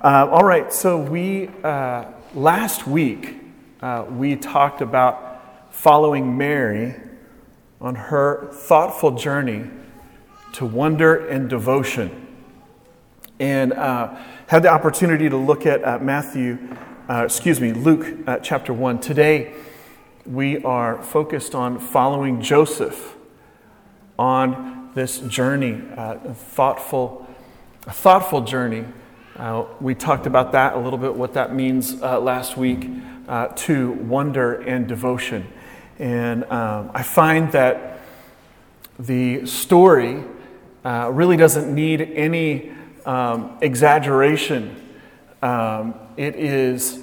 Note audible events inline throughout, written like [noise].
Uh, all right, so we, uh, last week, uh, we talked about following Mary on her thoughtful journey to wonder and devotion. And uh, had the opportunity to look at uh, Matthew, uh, excuse me, Luke chapter 1. Today, we are focused on following Joseph on this journey, a thoughtful, a thoughtful journey. Uh, we talked about that a little bit, what that means uh, last week uh, to wonder and devotion. And um, I find that the story uh, really doesn't need any um, exaggeration. Um, it is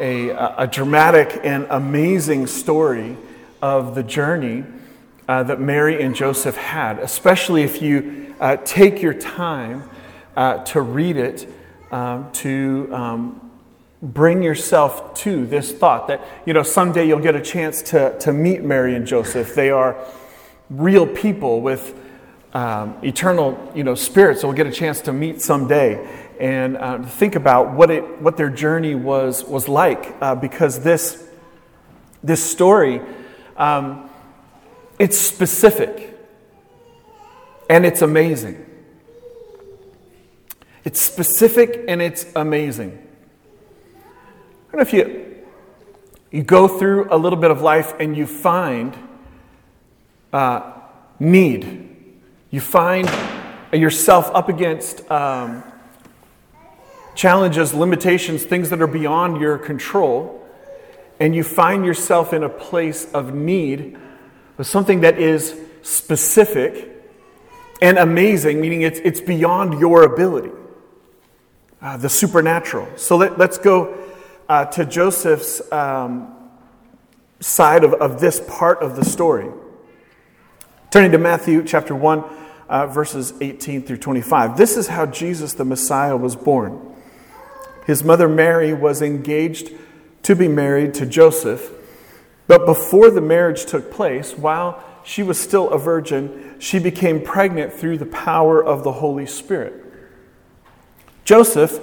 a, a, dramatic and amazing story of the journey uh, that Mary and Joseph had, especially if you uh, take your time to read it, um, to um, bring yourself to this thought that, you know, someday you'll get a chance to, to meet Mary and Joseph. They are real people with um, eternal, you know, spirits. So we'll get a chance to meet someday and uh, think about what it, what their journey was was like, uh, because this this story, um, it's specific and it's amazing. It's specific and it's amazing. I don't know if you you go through a little bit of life and you find uh, need you find yourself up against um, challenges, limitations, things that are beyond your control, and you find yourself in a place of need with something that is specific and amazing, meaning it's, it's beyond your ability, uh, the supernatural. So let, us go uh, to Joseph's um, side of, of this part of the story. Turning to Matthew chapter 1, uh, verses 18 through 25. This is how Jesus the Messiah was born. His mother Mary was engaged to be married to Joseph, but before the marriage took place, while she was still a virgin, she became pregnant through the power of the Holy Spirit. Joseph,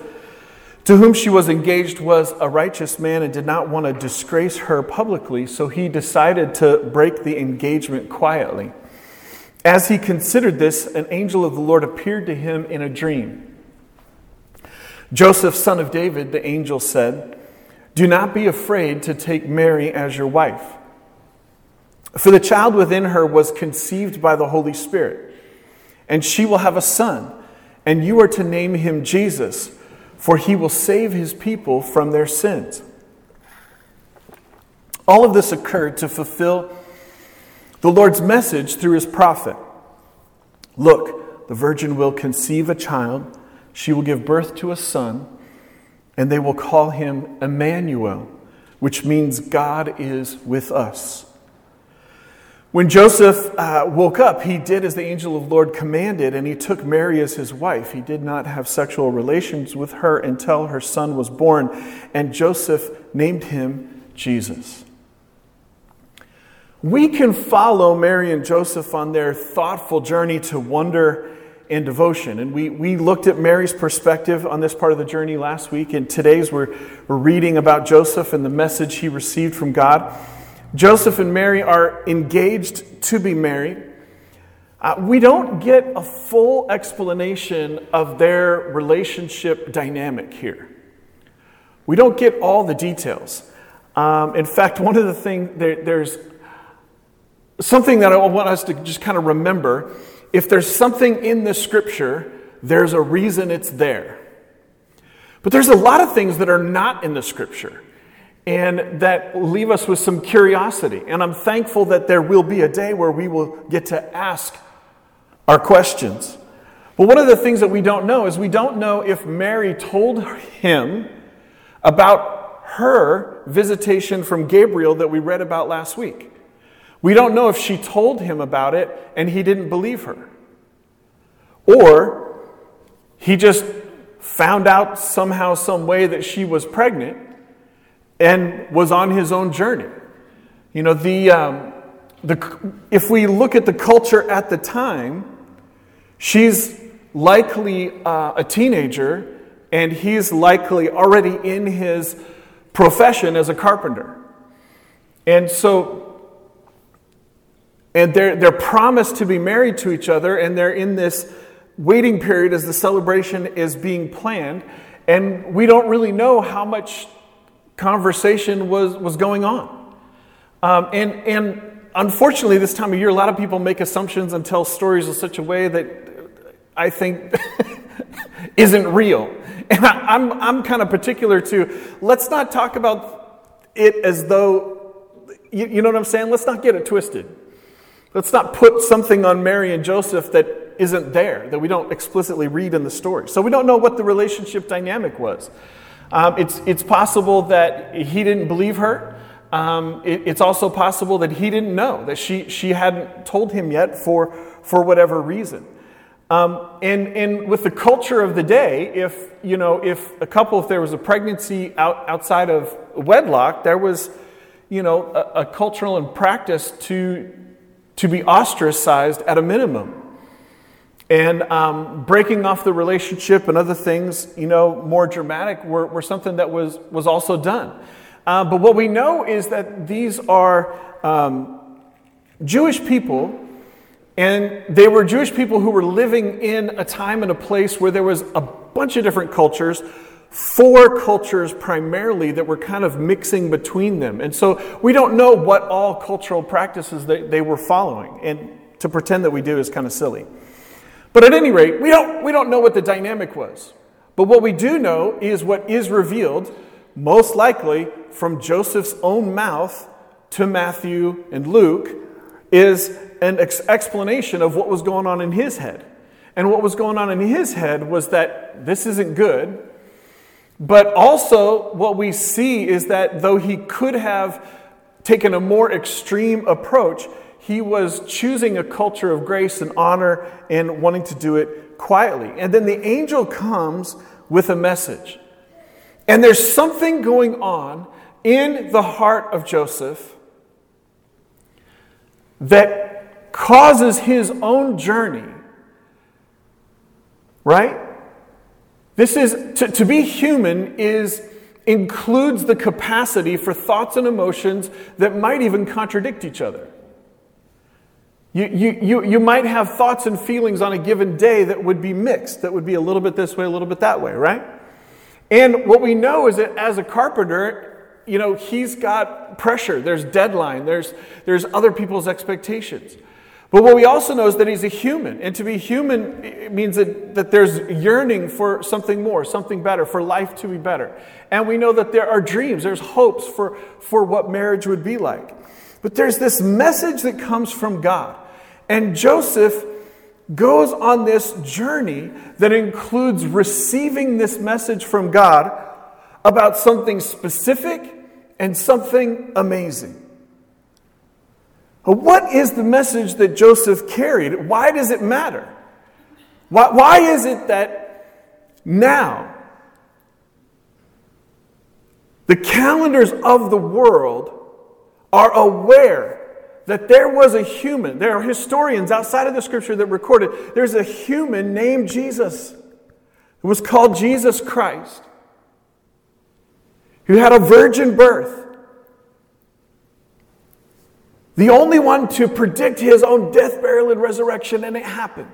to whom she was engaged, was a righteous man and did not want to disgrace her publicly, so he decided to break the engagement quietly. As he considered this, an angel of the Lord appeared to him in a dream. Joseph, son of David, the angel said, Do not be afraid to take Mary as your wife. For the child within her was conceived by the Holy Spirit, and she will have a son, and you are to name him Jesus, for he will save his people from their sins. All of this occurred to fulfill the Lord's message through his prophet Look, the virgin will conceive a child, she will give birth to a son, and they will call him Emmanuel, which means God is with us. When Joseph uh, woke up, he did as the angel of the Lord commanded, and he took Mary as his wife. He did not have sexual relations with her until her son was born, and Joseph named him Jesus. We can follow Mary and Joseph on their thoughtful journey to wonder and devotion. And we, we looked at Mary's perspective on this part of the journey last week, and today's we're, we're reading about Joseph and the message he received from God. Joseph and Mary are engaged to be married. Uh, we don't get a full explanation of their relationship dynamic here. We don't get all the details. Um, in fact, one of the things, there, there's something that I want us to just kind of remember if there's something in the scripture, there's a reason it's there. But there's a lot of things that are not in the scripture and that leave us with some curiosity. And I'm thankful that there will be a day where we will get to ask our questions. But one of the things that we don't know is we don't know if Mary told him about her visitation from Gabriel that we read about last week. We don't know if she told him about it and he didn't believe her. Or he just found out somehow, some way that she was pregnant and was on his own journey. You know, the, um, the, if we look at the culture at the time, she's likely uh, a teenager and he's likely already in his profession as a carpenter. And so, and they're, they're promised to be married to each other, and they're in this waiting period as the celebration is being planned. And we don't really know how much conversation was, was going on. Um, and, and unfortunately, this time of year, a lot of people make assumptions and tell stories in such a way that I think [laughs] isn't real. And I, am I'm, I'm kind of particular to let's not talk about it as though, you, you know what I'm saying? Let's not get it twisted. Let's not put something on Mary and Joseph that isn't there, that we don't explicitly read in the story. So we don't know what the relationship dynamic was. Um, it's, it's possible that he didn't believe her. Um, it, it's also possible that he didn't know, that she, she hadn't told him yet for, for whatever reason. Um, and, and with the culture of the day, if, you know, if a couple, if there was a pregnancy out, outside of wedlock, there was, you know, a, a cultural and practice to, to be ostracized at a minimum. And um, breaking off the relationship and other things, you know, more dramatic, were, were something that was, was also done. Uh, but what we know is that these are um, Jewish people, and they were Jewish people who were living in a time and a place where there was a bunch of different cultures, four cultures primarily that were kind of mixing between them. And so we don't know what all cultural practices they, they were following. And to pretend that we do is kind of silly. But at any rate, we don't, we don't know what the dynamic was. But what we do know is what is revealed, most likely from Joseph's own mouth to Matthew and Luke, is an ex- explanation of what was going on in his head. And what was going on in his head was that this isn't good. But also, what we see is that though he could have taken a more extreme approach, he was choosing a culture of grace and honor and wanting to do it quietly. And then the angel comes with a message. And there's something going on in the heart of Joseph that causes his own journey, right? This is to, to be human is includes the capacity for thoughts and emotions that might even contradict each other. You, you, you, you might have thoughts and feelings on a given day that would be mixed, that would be a little bit this way, a little bit that way, right? And what we know is that as a carpenter, you know, he's got pressure, there's deadline, there's, there's other people's expectations. But what we also know is that he's a human. And to be human means that, that there's yearning for something more, something better, for life to be better. And we know that there are dreams, there's hopes for, for what marriage would be like. But there's this message that comes from God. And Joseph goes on this journey that includes receiving this message from God about something specific and something amazing. What is the message that Joseph carried? Why does it matter? Why, why is it that now the calendars of the world are aware that there was a human, there are historians outside of the scripture that recorded there's a human named Jesus who was called Jesus Christ, who had a virgin birth. The only one to predict his own death, burial, and resurrection, and it happened.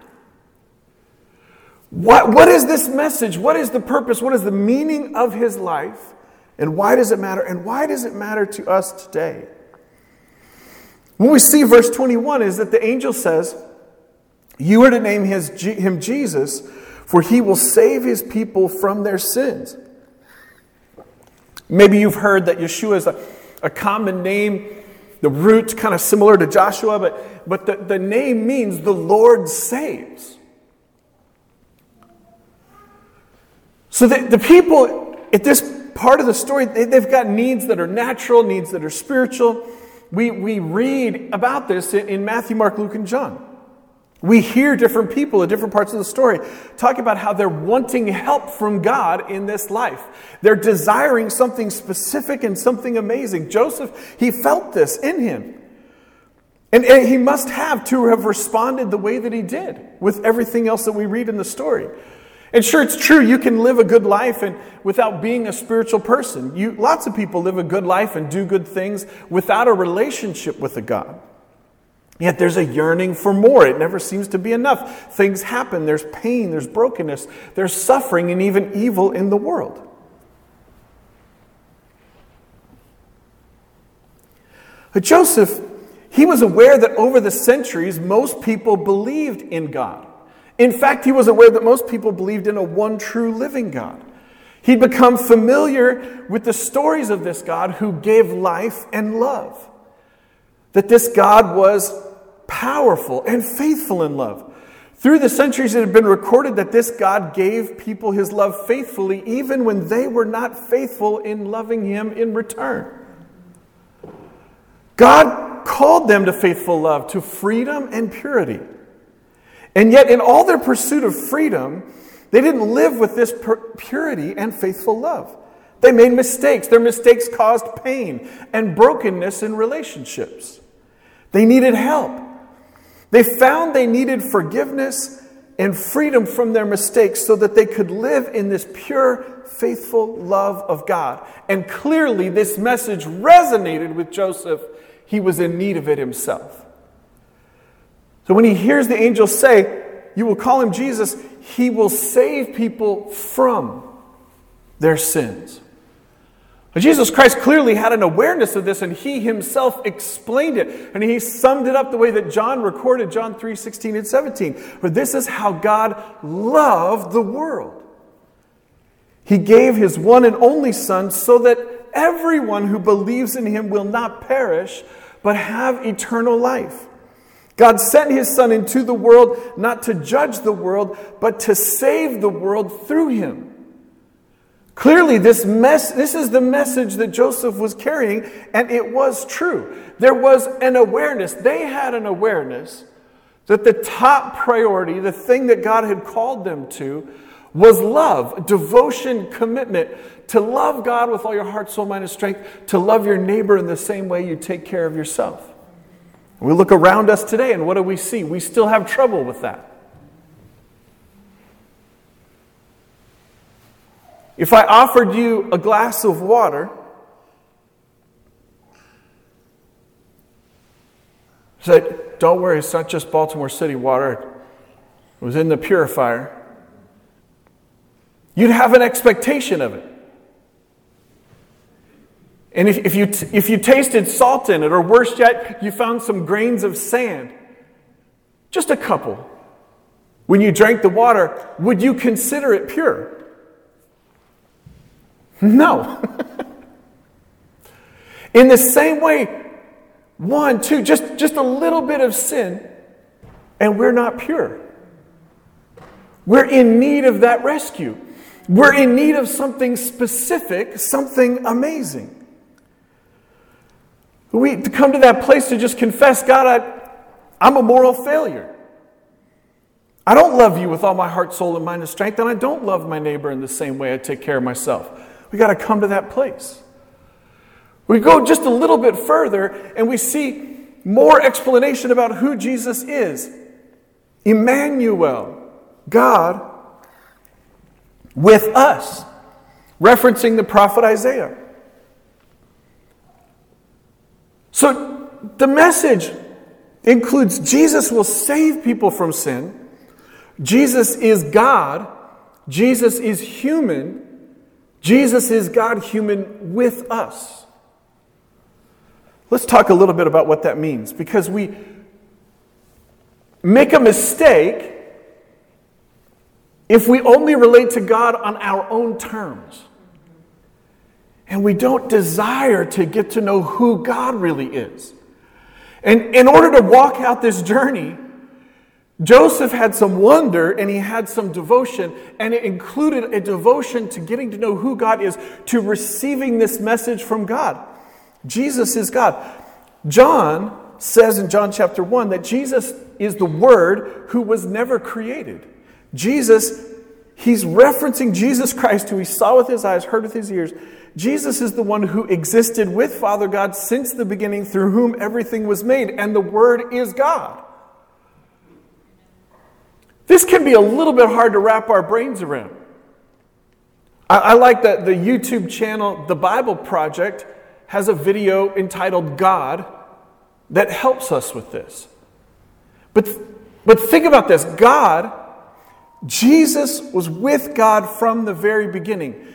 What, what is this message? What is the purpose? What is the meaning of his life? And why does it matter? And why does it matter to us today? When we see verse 21 is that the angel says, You are to name his, him Jesus, for he will save his people from their sins. Maybe you've heard that Yeshua is a, a common name. The root kind of similar to Joshua, but, but the, the name means the Lord saves. So the, the people at this part of the story, they, they've got needs that are natural, needs that are spiritual. We, we read about this in Matthew, Mark, Luke, and John. We hear different people at different parts of the story talk about how they're wanting help from God in this life. They're desiring something specific and something amazing. Joseph, he felt this in him. And, and he must have to have responded the way that he did with everything else that we read in the story. And sure, it's true, you can live a good life and without being a spiritual person. You, lots of people live a good life and do good things without a relationship with a God. Yet there's a yearning for more. It never seems to be enough. Things happen. There's pain, there's brokenness, there's suffering, and even evil in the world. But Joseph, he was aware that over the centuries, most people believed in God. In fact, he was aware that most people believed in a one true living God. He'd become familiar with the stories of this God who gave life and love. That this God was powerful and faithful in love. Through the centuries, it had been recorded that this God gave people his love faithfully, even when they were not faithful in loving him in return. God called them to faithful love, to freedom and purity. And yet, in all their pursuit of freedom, they didn't live with this purity and faithful love. They made mistakes. Their mistakes caused pain and brokenness in relationships. They needed help. They found they needed forgiveness and freedom from their mistakes so that they could live in this pure, faithful love of God. And clearly, this message resonated with Joseph. He was in need of it himself. So when he hears the angel say, You will call him Jesus, he will save people from their sins. But Jesus Christ clearly had an awareness of this, and he himself explained it. And he summed it up the way that John recorded, John 3 16 and 17. For this is how God loved the world. He gave his one and only Son so that everyone who believes in him will not perish, but have eternal life. God sent his Son into the world not to judge the world, but to save the world through him. Clearly, this, mess, this is the message that Joseph was carrying, and it was true. There was an awareness. They had an awareness that the top priority, the thing that God had called them to, was love, devotion, commitment to love God with all your heart, soul, mind, and strength, to love your neighbor in the same way you take care of yourself. We look around us today and what do we see? We still have trouble with that. If I offered you a glass of water, said, Don't worry, it's not just Baltimore City water, it was in the purifier, you'd have an expectation of it. And if, if, you, if you tasted salt in it, or worse yet, you found some grains of sand, just a couple, when you drank the water, would you consider it pure? No. [laughs] in the same way, one, two, just, just a little bit of sin, and we're not pure. We're in need of that rescue. We're in need of something specific, something amazing. We come to that place to just confess, God, I, I'm a moral failure. I don't love you with all my heart, soul, and mind and strength, and I don't love my neighbor in the same way I take care of myself. We got to come to that place. We go just a little bit further and we see more explanation about who Jesus is. Emmanuel, God with us, referencing the prophet Isaiah. So the message includes Jesus will save people from sin. Jesus is God. Jesus is human. Jesus is God human with us. Let's talk a little bit about what that means because we make a mistake if we only relate to God on our own terms and we don't desire to get to know who God really is. And in order to walk out this journey, Joseph had some wonder and he had some devotion, and it included a devotion to getting to know who God is, to receiving this message from God. Jesus is God. John says in John chapter 1 that Jesus is the Word who was never created. Jesus, he's referencing Jesus Christ, who he saw with his eyes, heard with his ears, Jesus is the one who existed with Father God since the beginning, through whom everything was made, and the Word is God. This can be a little bit hard to wrap our brains around. I, I like that the YouTube channel, The Bible Project, has a video entitled God that helps us with this. But, but think about this God, Jesus was with God from the very beginning.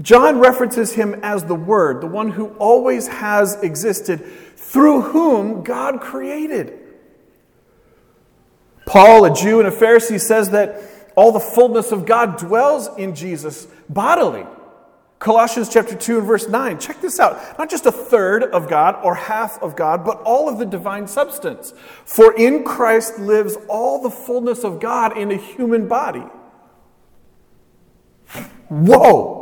John references him as the Word, the one who always has existed, through whom God created. Paul, a Jew and a Pharisee, says that all the fullness of God dwells in Jesus bodily. Colossians chapter 2 and verse 9. Check this out. Not just a third of God or half of God, but all of the divine substance. For in Christ lives all the fullness of God in a human body. Whoa!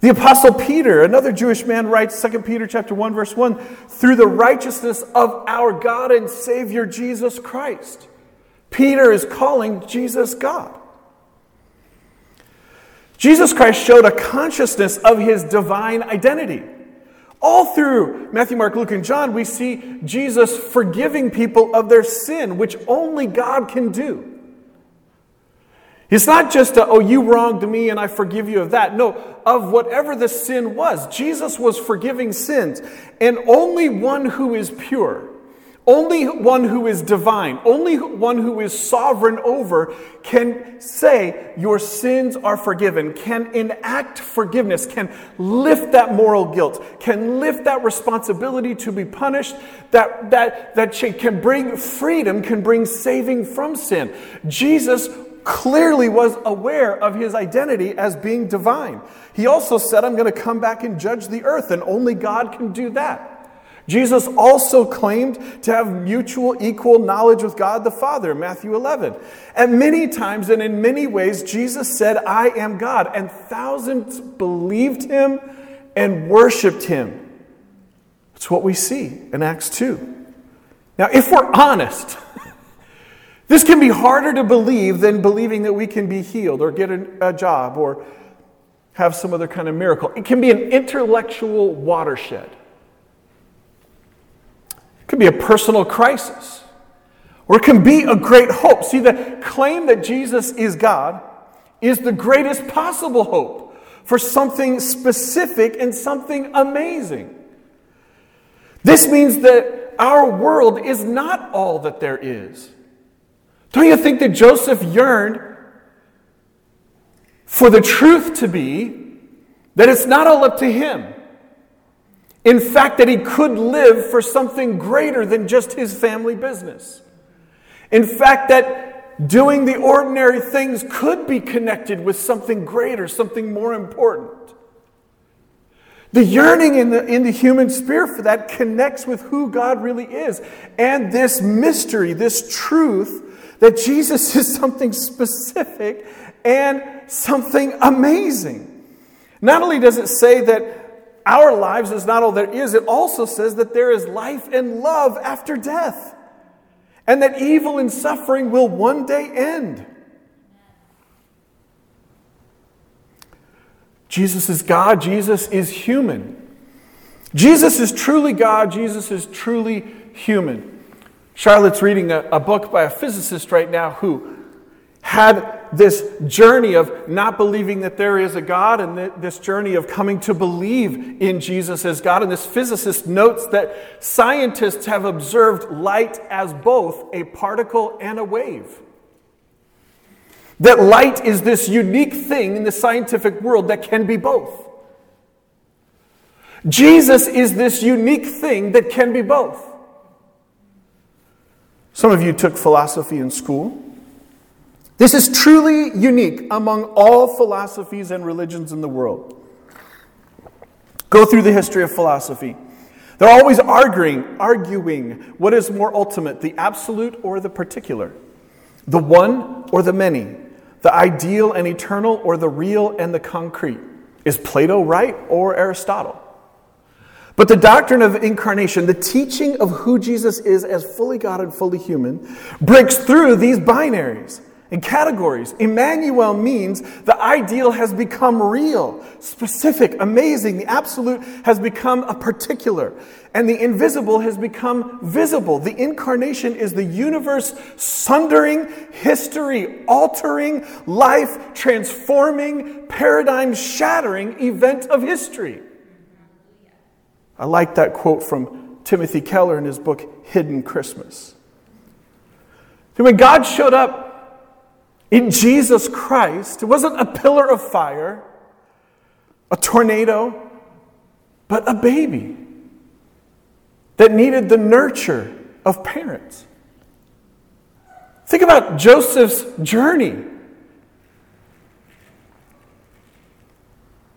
The apostle Peter, another Jewish man writes 2 Peter chapter 1 verse 1, through the righteousness of our God and Savior Jesus Christ. Peter is calling Jesus God. Jesus Christ showed a consciousness of his divine identity. All through Matthew, Mark, Luke, and John, we see Jesus forgiving people of their sin, which only God can do. It's not just, a, oh, you wronged me and I forgive you of that. No, of whatever the sin was. Jesus was forgiving sins. And only one who is pure, only one who is divine, only one who is sovereign over can say, Your sins are forgiven, can enact forgiveness, can lift that moral guilt, can lift that responsibility to be punished, that, that, that can bring freedom, can bring saving from sin. Jesus clearly was aware of his identity as being divine. He also said, I'm going to come back and judge the earth, and only God can do that. Jesus also claimed to have mutual equal knowledge with God the Father, Matthew 11. And many times and in many ways, Jesus said, I am God. And thousands believed him and worshiped him. That's what we see in Acts 2. Now, if we're honest, This can be harder to believe than believing that we can be healed or get a, a job or have some other kind of miracle. It can be an intellectual watershed. It can be a personal crisis. Or it can be a great hope. See, the claim that Jesus is God is the greatest possible hope for something specific and something amazing. This means that our world is not all that there is. Don't you think that Joseph yearned for the truth to be that it's not all up to him? In fact, that he could live for something greater than just his family business. In fact, that doing the ordinary things could be connected with something greater, something more important. The yearning in the, in the human spirit for that connects with who God really is. And this mystery, this truth, that Jesus [laughs] is something specific and something amazing. Not only does it say that our lives is not all there is, it also says that there is life and love after death, and that evil and suffering will one day end. Jesus is God, Jesus is human. Jesus is truly God, Jesus is truly human. Charlotte's reading a, a book by a physicist right now who had this journey of not believing that there is a God and this journey of coming to believe in Jesus as God. And this physicist notes that scientists have observed light as both a particle and a wave. That light is this unique thing in the scientific world that can be both. Jesus is this unique thing that can be both. Some of you took philosophy in school. This is truly unique among all philosophies and religions in the world. Go through the history of philosophy. They're always arguing, arguing what is more ultimate, the absolute or the particular, the one or the many, the ideal and eternal or the real and the concrete. Is Plato right or Aristotle? But the doctrine of incarnation, the teaching of who Jesus is as fully God and fully human, breaks through these binaries and categories. Emmanuel means the ideal has become real, specific, amazing. The absolute has become a particular, and the invisible has become visible. The incarnation is the universe sundering, history altering, life transforming, paradigm shattering event of history. I like that quote from Timothy Keller in his book, Hidden Christmas. When God showed up in Jesus Christ, it wasn't a pillar of fire, a tornado, but a baby that needed the nurture of parents. Think about Joseph's journey.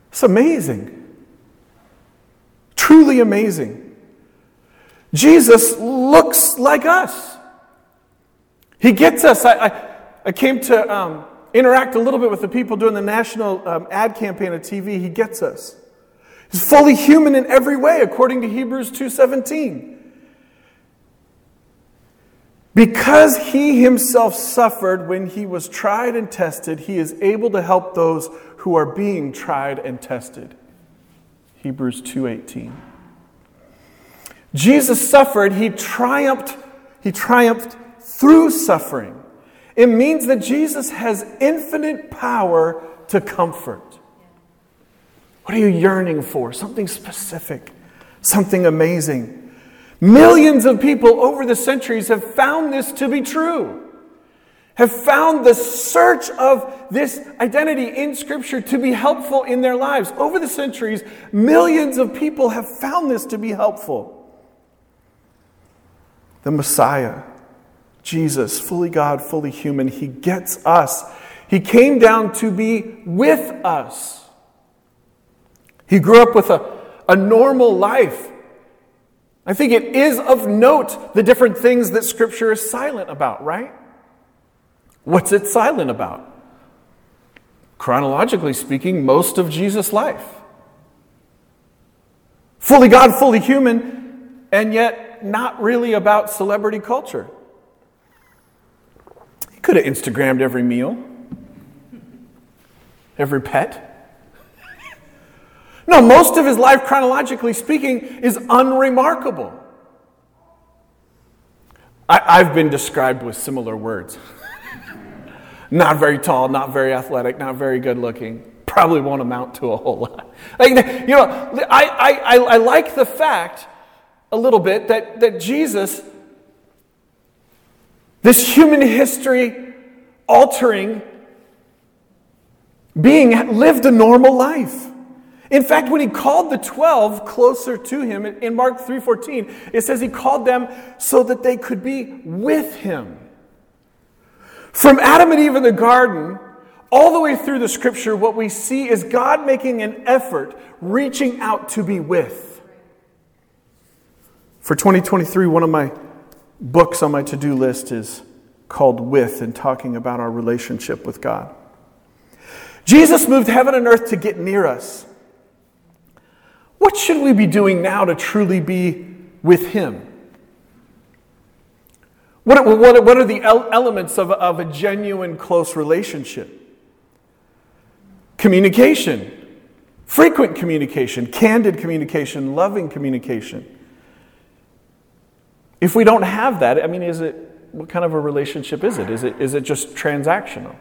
It's amazing. Truly amazing. Jesus looks like us. He gets us. I, I I came to um, interact a little bit with the people doing the national um, ad campaign at TV. He gets us. He's fully human in every way, according to Hebrews 2:17. Because he himself suffered when he was tried and tested, he is able to help those who are being tried and tested. Hebrews 2:18. Jesus suffered, he triumphed, he triumphed through suffering. It means that Jesus has infinite power to comfort. What are you yearning for? Something specific, something amazing. Millions of people over the centuries have found this to be true, have found the search of this identity in Scripture to be helpful in their lives. Over the centuries, millions of people have found this to be helpful. The Messiah Jesus, fully God, fully human, he gets us. He came down to be with us. He grew up with a, a normal life. I think it is of note the different things that Scripture is silent about, right? What's it silent about? Chronologically speaking, most of Jesus' life. Fully God, fully human, and yet not really about celebrity culture. He could have Instagrammed every meal, every pet. No, most of his life, chronologically speaking, is unremarkable. I, have been described with similar words. Not very tall, not very athletic, not very good looking. Probably won't amount to a whole lot. [laughs] Like, you know, I, I, I like the fact a little bit that, that Jesus this human history altering being lived a normal life. In fact, when he called the 12 closer to him in Mark 3:14, it says he called them so that they could be with him. From Adam and Eve in the garden, all the way through the scripture, what we see is God making an effort, reaching out to be with. For 2023, one of my books on my to do list is called With and talking about our relationship with God. Jesus moved heaven and earth to get near us. What should we be doing now to truly be with Him? What, what, what are the elements of, of a genuine close relationship? Communication, frequent communication, candid communication, loving communication. If we don't have that, I mean, is it, what kind of a relationship is it? Is it, is it just transactional?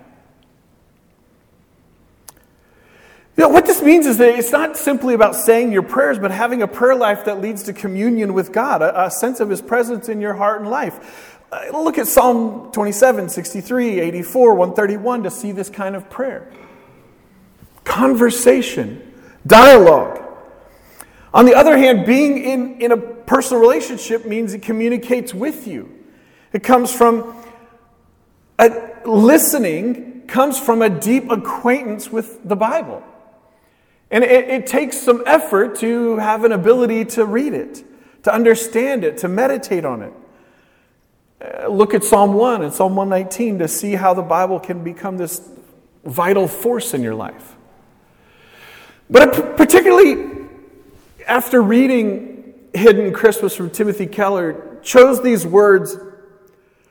You know, what this means is that it's not simply about saying your prayers, but having a prayer life that leads to communion with God, a, a sense of His presence in your heart and life. Uh, look at Psalm 27, 63, 84, 131 to see this kind of prayer. Conversation, dialogue. On the other hand, being in, in a personal relationship means it communicates with you. It comes from a, listening, comes from a deep acquaintance with the Bible. And it, it takes some effort to have an ability to read it, to understand it, to meditate on it. Look at Psalm 1 and Psalm 119 to see how the Bible can become this vital force in your life. But particularly after reading Hidden Christmas from Timothy Keller, chose these words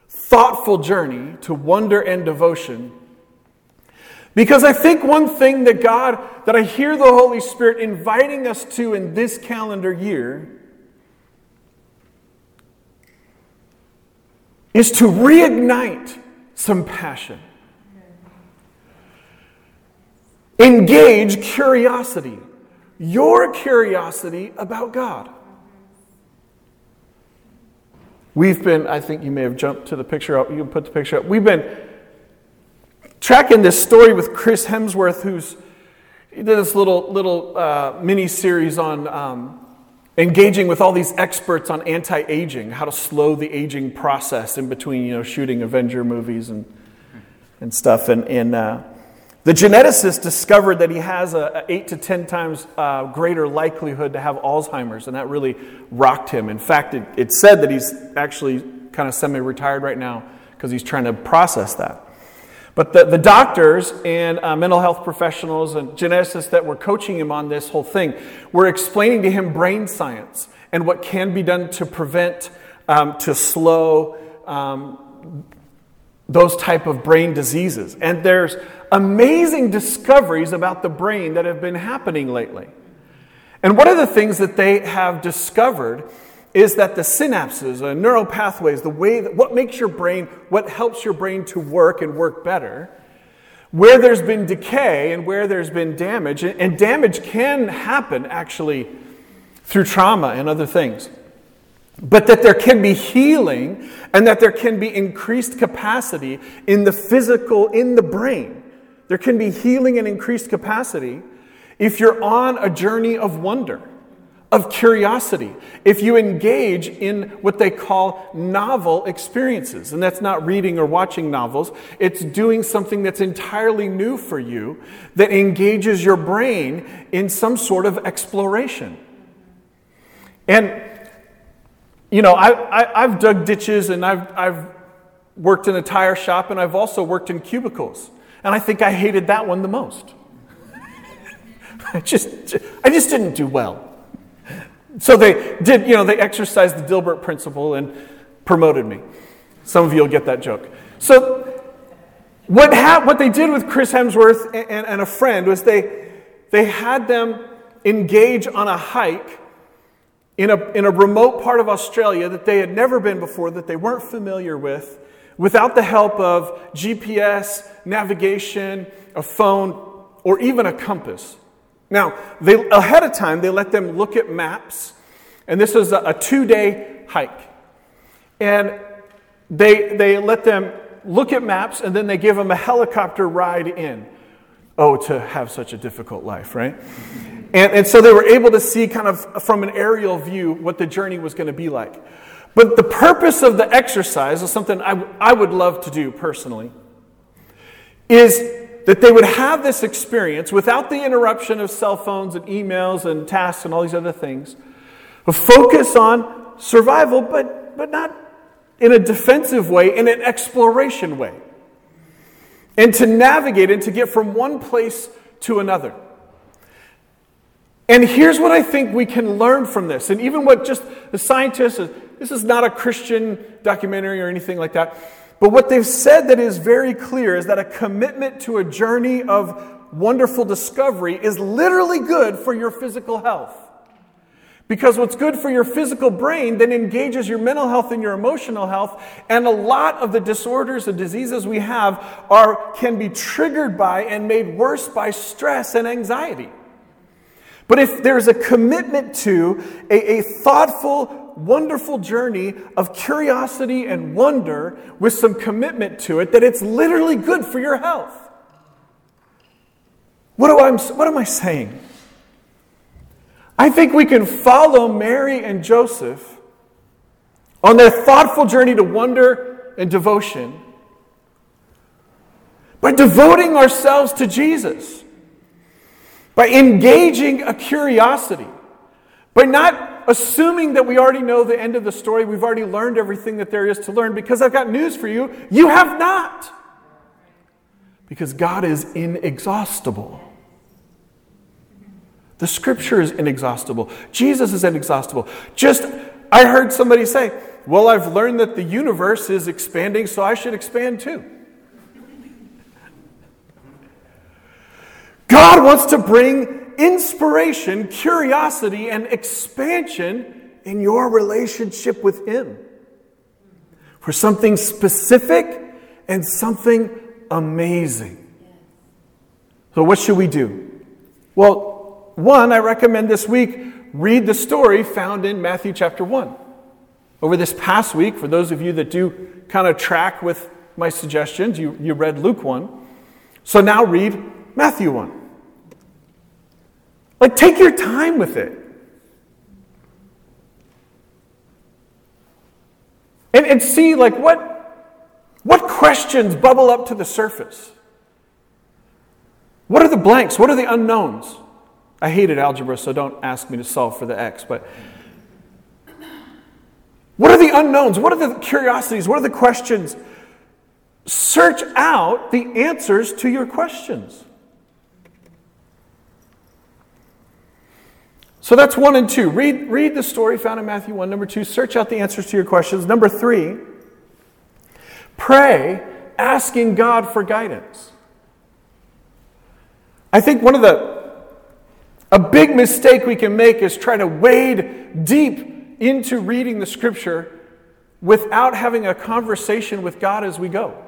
thoughtful journey to wonder and devotion. Because I think one thing that God, that I hear the Holy Spirit inviting us to in this calendar year is to reignite some passion. Engage curiosity, your curiosity about God. We've been, I think you may have jumped to the picture up. You can put the picture up. We've been tracking this story with Chris Hemsworth, who's he did this little little uh, mini series on um, engaging with all these experts on anti-aging, how to slow the aging process in between, you know, shooting Avenger movies and and stuff. And, and uh, the geneticist discovered that he has a, a eight to ten times uh, greater likelihood to have Alzheimer's, and that really rocked him. In fact, it, it said that he's actually kind of semi-retired right now because he's trying to process that. But the, the doctors and uh, mental health professionals and geneticists that were coaching him on this whole thing were explaining to him brain science and what can be done to prevent, um, to slow um, those type of brain diseases. And there's amazing discoveries about the brain that have been happening lately. And one of the things that they have discovered is that the synapses, uh, neural pathways, the way that, what makes your brain, what helps your brain to work and work better, where there's been decay and where there's been damage, and, and damage can happen actually through trauma and other things, but that there can be healing and that there can be increased capacity in the physical, in the brain. There can be healing and increased capacity if you're on a journey of wonder of curiosity. If you engage in what they call novel experiences, and that's not reading or watching novels, it's doing something that's entirely new for you that engages your brain in some sort of exploration. And, you know, I, have dug ditches and I've, I've worked in a tire shop and I've also worked in cubicles. And I think I hated that one the most. [laughs] I just, I just didn't do well. So they did, you know, they exercised the Dilbert principle and promoted me. Some of you will get that joke. So what, ha- what they did with Chris Hemsworth and, and, and a friend was they, they had them engage on a hike in a, in a remote part of Australia that they had never been before, that they weren't familiar with, without the help of GPS, navigation, a phone, or even a compass. Now, they, ahead of time, they let them look at maps, and this was a, a two day hike. And they, they let them look at maps, and then they give them a helicopter ride in. Oh, to have such a difficult life, right? And, and so they were able to see, kind of from an aerial view, what the journey was going to be like. But the purpose of the exercise is something I, I would love to do personally, is that they would have this experience without the interruption of cell phones and emails and tasks and all these other things, a focus on survival, but, but not in a defensive way, in an exploration way. And to navigate and to get from one place to another. And here's what I think we can learn from this. And even what just the scientists, this is not a Christian documentary or anything like that. But what they've said that is very clear is that a commitment to a journey of wonderful discovery is literally good for your physical health. Because what's good for your physical brain then engages your mental health and your emotional health. And a lot of the disorders and diseases we have are, can be triggered by and made worse by stress and anxiety. But if there's a commitment to a, a thoughtful, wonderful journey of curiosity and wonder with some commitment to it that it's literally good for your health. What, do I, what am I saying? I think we can follow Mary and Joseph on their thoughtful journey to wonder and devotion by devoting ourselves to Jesus, by engaging a curiosity, by not assuming that we already know the end of the story, we've already learned everything that there is to learn, because I've got news for you you have not. Because God is inexhaustible. The scripture is inexhaustible. Jesus is inexhaustible. Just, I heard somebody say, Well, I've learned that the universe is expanding, so I should expand too. God wants to bring inspiration, curiosity, and expansion in your relationship with Him for something specific and something amazing. So, what should we do? Well, one, I recommend this week read the story found in Matthew chapter 1. Over this past week, for those of you that do kind of track with my suggestions, you, you read Luke 1. So now read Matthew 1. Like, take your time with it. And, and see, like, what, what questions bubble up to the surface? What are the blanks? What are the unknowns? I hated algebra, so don't ask me to solve for the x, but what are the unknowns? What are the curiosities? What are the questions? Search out the answers to your questions. So that's one and two. Read, read the story found in Matthew 1. Number two, search out the answers to your questions. Number three, pray asking God for guidance. I think one of the a big mistake we can make is try to wade deep into reading the scripture without having a conversation with God as we go.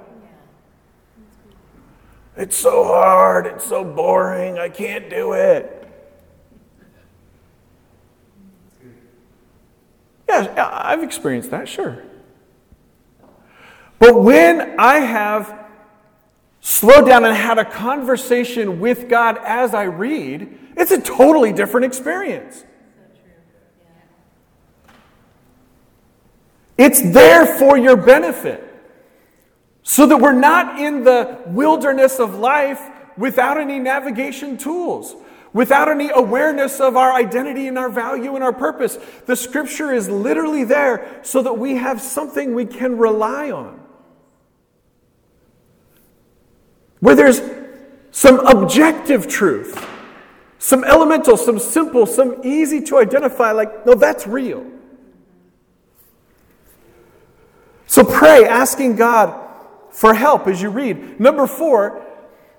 It's so hard, it's so boring, I can't do it. Yeah, I've experienced that, sure. But when I have slowed down and had a conversation with God as I read, it's a totally different experience. It's there for your benefit. So that we're not in the wilderness of life without any navigation tools without any awareness of our identity and our value and our purpose. The scripture is literally there so that we have something we can rely on. Where there's some objective truth, some elemental, some simple, some easy to identify, like, no, that's real. So pray, asking God for help as you read. Number four,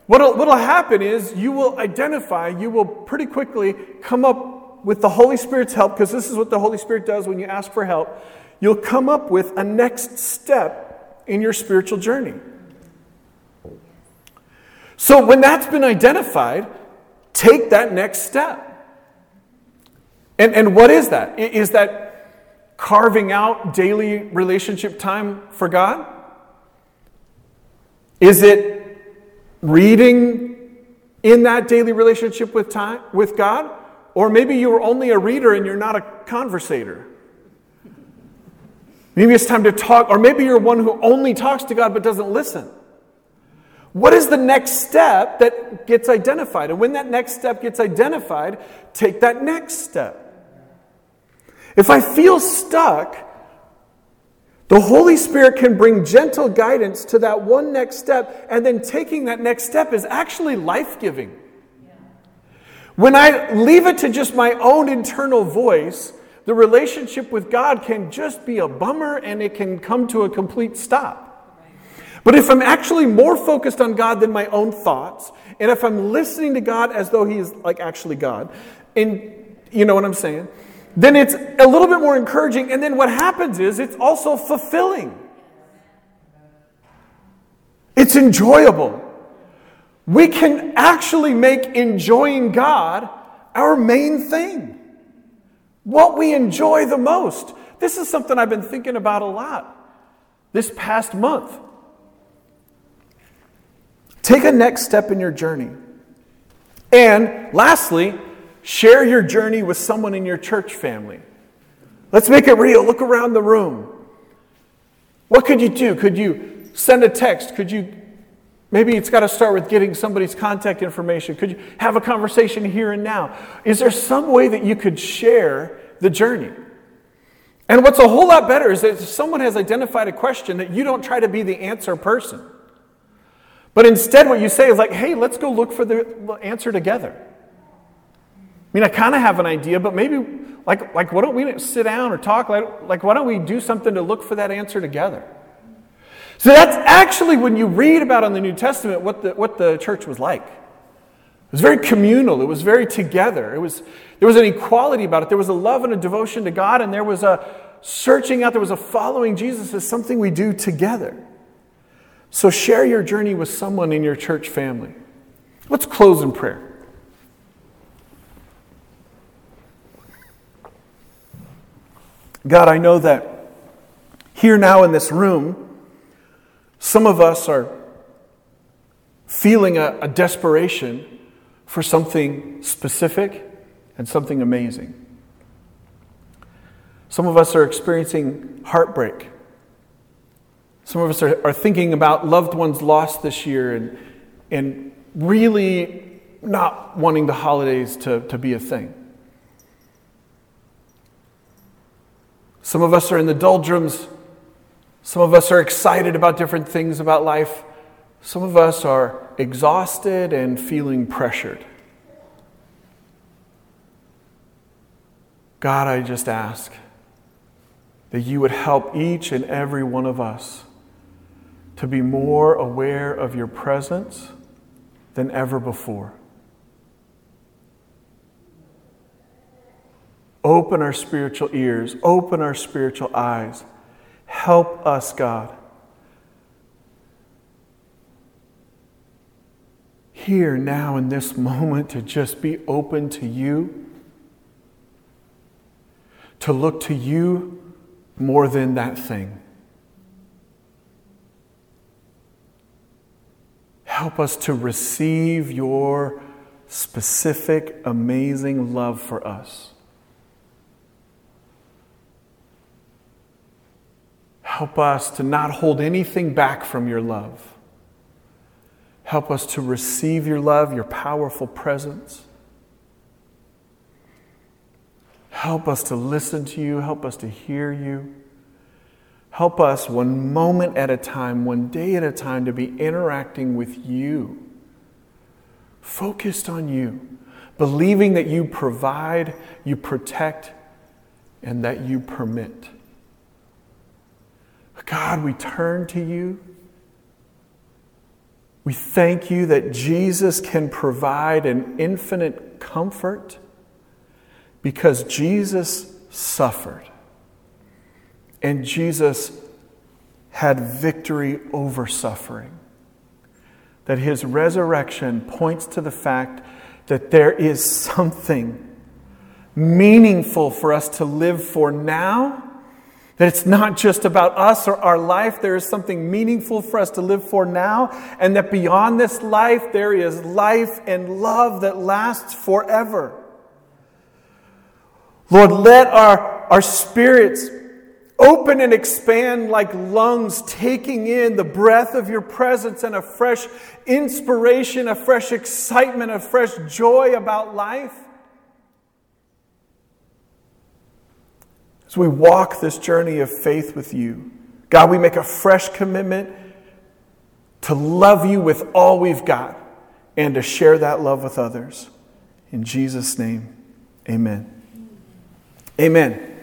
What'll, what'll happen is you will identify, you will pretty quickly come up with the Holy Spirit's help, because this is what the Holy Spirit does when you ask for help. You'll come up with a next step in your spiritual journey. So when that's been identified, take that next step. And, and what is that? Is that carving out daily relationship time for God? Is it reading in that daily relationship with time with God, or maybe you are only a reader and you're not a conversator. Maybe it's time to talk, or maybe you're one who only talks to God but doesn't listen. What is the next step that gets identified? And when that next step gets identified, take that next step. If I feel stuck, the Holy Spirit can bring gentle guidance to that one next step, and then taking that next step is actually life giving. When I leave it to just my own internal voice, the relationship with God can just be a bummer and it can come to a complete stop. But if I'm actually more focused on God than my own thoughts, and if I'm listening to God as though He is like actually God, and you know what I'm saying? Then it's a little bit more encouraging. And then what happens is it's also fulfilling, it's enjoyable. We can actually make enjoying God our main thing, what we enjoy the most. This is something I've been thinking about a lot this past month. Take a next step in your journey. And lastly, Share your journey with someone in your church family. Let's make it real. Look around the room. What could you do? Could you send a text? Could you Maybe it's got to start with getting somebody's contact information. Could you have a conversation here and now? Is there some way that you could share the journey? And what's a whole lot better is that if someone has identified a question that you don't try to be the answer person. But instead, what you say is like, hey, let's go look for the answer together. Mean, I kind of have an idea, but maybe, like, like, why don't we sit down or talk? Like, like, why don't we do something to look for that answer together? So that's actually when you read about in the New Testament what the, what the church was like. It was very communal. It was very together. It was, there was an equality about it. There was a love and a devotion to God, and there was a searching out, there was a following Jesus as something we do together. So share your journey with someone in your church family. Let's close in prayer. God, I know that here now in this room, some of us are feeling a, a desperation for something specific and something amazing. Some of us are experiencing heartbreak. Some of us are, are thinking about loved ones lost this year and, and really not wanting the holidays to, to be a thing. Some of us are in the doldrums. Some of us are excited about different things about life. Some of us are exhausted and feeling pressured. God, I just ask that you would help each and every one of us to be more aware of your presence than ever before. Open our spiritual ears, open our spiritual eyes. Help us, God. Here, now, in this moment, to just be open to you, to look to you more than that thing. Help us to receive your specific, amazing love for us. Help us to not hold anything back from your love. Help us to receive your love, your powerful presence. Help us to listen to you. Help us to hear you. Help us one moment at a time, one day at a time, to be interacting with you, focused on you, believing that you provide, you protect, and that you permit. God, we turn to you. We thank you that Jesus can provide an infinite comfort because Jesus suffered and Jesus had victory over suffering. That his resurrection points to the fact that there is something meaningful for us to live for now. That it's not just about us or our life, there is something meaningful for us to live for now, and that beyond this life, there is life and love that lasts forever. Lord, let our, our spirits open and expand like lungs, taking in the breath of your presence and a fresh inspiration, a fresh excitement, a fresh joy about life. As we walk this journey of faith with you, God, we make a fresh commitment to love you with all we've got and to share that love with others. In Jesus' name, amen. Amen.